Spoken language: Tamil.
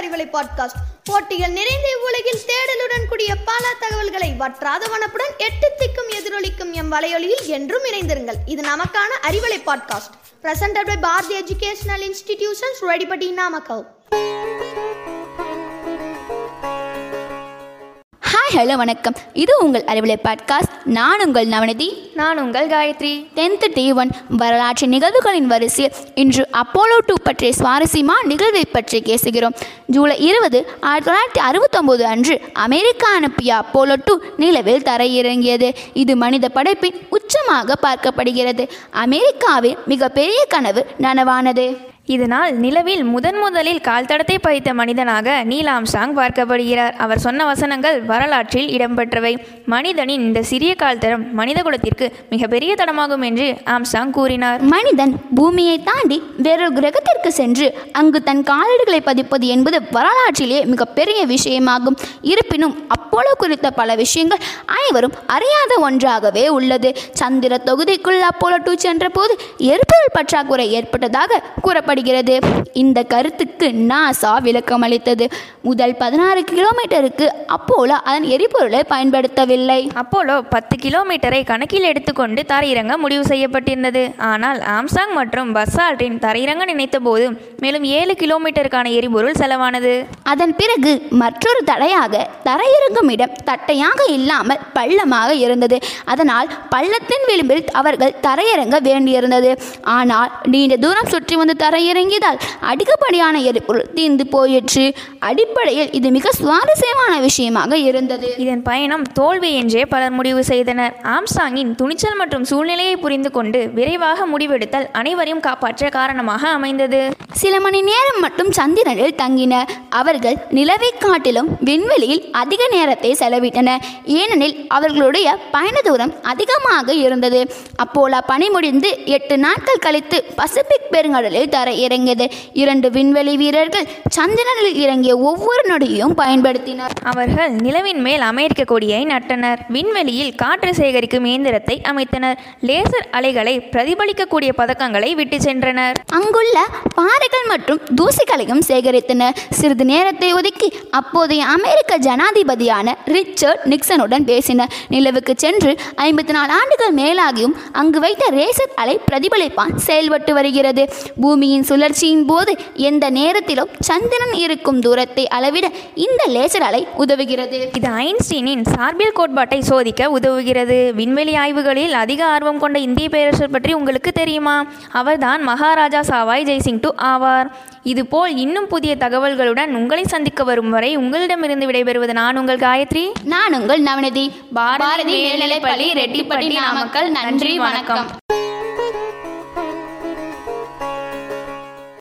அறிவலை பாட்காஸ்ட் போட்டிகள் நிறைந்த இவ்வுலகில் தேடலுடன் கூடிய பல தகவல்களை வற்றாத வனப்புடன் எட்டு திக்கும் எதிரொலிக்கும் எம் வலையொலியில் என்றும் இணைந்திருங்கள். இது நமக்கான Arivalai podcast presented by Bharathi educational institutions ரெடிபடி Namakkal hello வணக்கம். இது உங்கள் அறிவிலை பாட்காஸ்ட் நான் உங்கள் நவநிதி. நான் உங்கள் காயத்ரி. டென்த்து டி ஒன் வரலாற்று நிகழ்வுகளின் வரிசையில் இன்று அப்போலோ டூ பற்றிய சுவாரஸ்யமான நிகழ்வை பற்றி பேசுகிறோம். ஜூலை இருபது ஆயிரத்தி தொள்ளாயிரத்தி அறுபத்தொம்போது அன்று அமெரிக்கா அனுப்பிய அப்போலோ டூ நிலவில் தரையிறங்கியது. இது மனித படைப்பின் உச்சமாக பார்க்கப்படுகிறது. அமெரிக்காவின் மிகப்பெரிய கனவு நனவானது. இதனால் நிலவில் முதன் முதலில் கால் தடத்தை பதித்த மனிதனாக நீல் பார்க்கப்படுகிறார். அவர் சொன்ன வசனங்கள் வரலாற்றில் இடம்பெற்றவை. மனிதனின் இந்த சிறிய கால்தரம் மனிதகுலத்திற்கு மனித குலத்திற்கு மிகப்பெரிய தடமாகும் என்று ஆம்சாங் கூறினார். மனிதன் பூமியை தாண்டி வேறொரு கிரகத்திற்கு சென்று அங்கு தன் காலடிகளை பதிப்பது என்பது வரலாற்றிலே மிகப்பெரிய விஷயமாகும். இருப்பினும் அப்போலோ குறித்த பல விஷயங்கள் அனைவரும் அறியாத ஒன்றாகவே உள்ளது. சந்திர தொகுதிக்குள் அப்போலோ டூ சென்ற போது எரிபொருள் பற்றாக்குறை ஏற்பட்டதாக கூறப்படுகிறது இந்த கருத்துக்கு நாசா விளக்கம் அளித்தது. முதல் பதினாறு கிலோமீட்டருக்கு அப்போலோ அதன் எரிபொருளை பயன்படுத்தவில்லை. அப்போலோ பத்து கிலோமீட்டரை கணக்கில் எடுத்துக்கொண்டு தரையிறங்க முடிவு செய்யப்பட்டிருந்தது. ஆனால் ஆம்சாங் மற்றும் பஸ்ஸால்ட்ரின் தரையிறங்க நினைத்தபோது மேலும் ஏழு கிலோமீட்டருக்கான எரிபொருள் செலவானது. அதன் பிறகு மற்றொரு தடையாக தரையிறங்கும் இடம் தட்டையாக இல்லாமல் பள்ளமாக இருந்தது. அதனால் பள்ளத்தின் விளிம்பில் அவர்கள் தரையிறங்க வேண்டியிருந்தது. ஆனால் நீண்ட தூரம் சுற்றி வந்து தரையிறங்கியதால் அதிகப்படியான எரிபொருள் தீர்ந்து போயிற்று. அடிப்படையில் இது மிக சுவாரஸ்யமான விஷயமாக இருந்தது. இதன் பயணம் தோல்வி என்றே பலர் முடிவு செய்தனர். ஆம்ஸ்டாங்கின் துணிச்சல் மற்றும் சூழ்நிலையை புரிந்து கொண்டு விரைவாக முடிவெடுத்தல் அனைவரையும் காப்பாற்ற காரணமாக அமைந்தது. சில மணி நேரம் மட்டும் சந்திரனில் தங்கினர். அவர்கள் நிலவை காட்டிலும் விண்வெளியில் அதிக நேரத்தை செலவிட்டனர். ஏனெனில் அவர்களுடைய பயண தூரம் அதிகமாக இருந்தது. அப்போலா பணி முடிந்து எட்டு நாட்கள் கழித்து பசிபிக் பெருங்கடலில் தர இறங்கியது. இரண்டு விண்வெளி வீரர்கள் சந்திரனில் இறங்கிய ஒவ்வொரு நொடியையும் பயன்படுத்தினர். அவர்கள் நிலவின் மேல் அமெரிக்க கொடியை நட்டனர். விண்வெளியில் காற்று சேகரிக்கும் இயந்திரத்தை அமைத்தனர். லேசர் அலைகளை பிரதிபலிக்கக்கூடிய பதக்கங்களை விட்டு சென்றனர். அங்குள்ள பாறைகள் மற்றும் தூசிகளையும் சேகரித்தனர். சிறிது நேரத்தை ஒதுக்கி அப்போதைய அமெரிக்க ஜனாதிபதியான ரிச்சர்ட் நிக்சனுடன் பேசினர். நிலவுக்கு சென்று ஐம்பத்தி நாலு ஆண்டுகள் மேலாகியும் அங்கு வைத்த ரேசர் அலை பிரதிபலிப்பான் செயல்பட்டு வருகிறது. பூமியின் சுழற்சியின் போது எந்த நேரத்திலும் சந்திரன் இருக்கும் தூரத்தை அளவிட இந்த லேசர் அலை உதவுகிறது. இது ஐன்ஸ்டீனின் சார்பியல் கோட்பாட்டை சோதிக்க உதவுகிறது. விண்வெளி ஆய்வுகளில் அதிக ஆர்வம் கொண்ட இந்திய பேரரசர் பற்றி உங்களுக்கு தெரியுமா? அவர்தான் மகாராஜா சாவாய் ஜெய்சிங் டு ஆவார். இதுபோல் இன்னும் புதிய தகவல்களுடன் உங்களை சந்திக்க வரும் வரை உங்களிடமிருந்து விடைபெறுவது நான் உங்கள் காயத்ரி. நான் உங்கள் நவநிதி. பாரதி மேல்நிலைப்பள்ளி ரெட்டிப்பட்டி நாமக்கல். நன்றி வணக்கம்.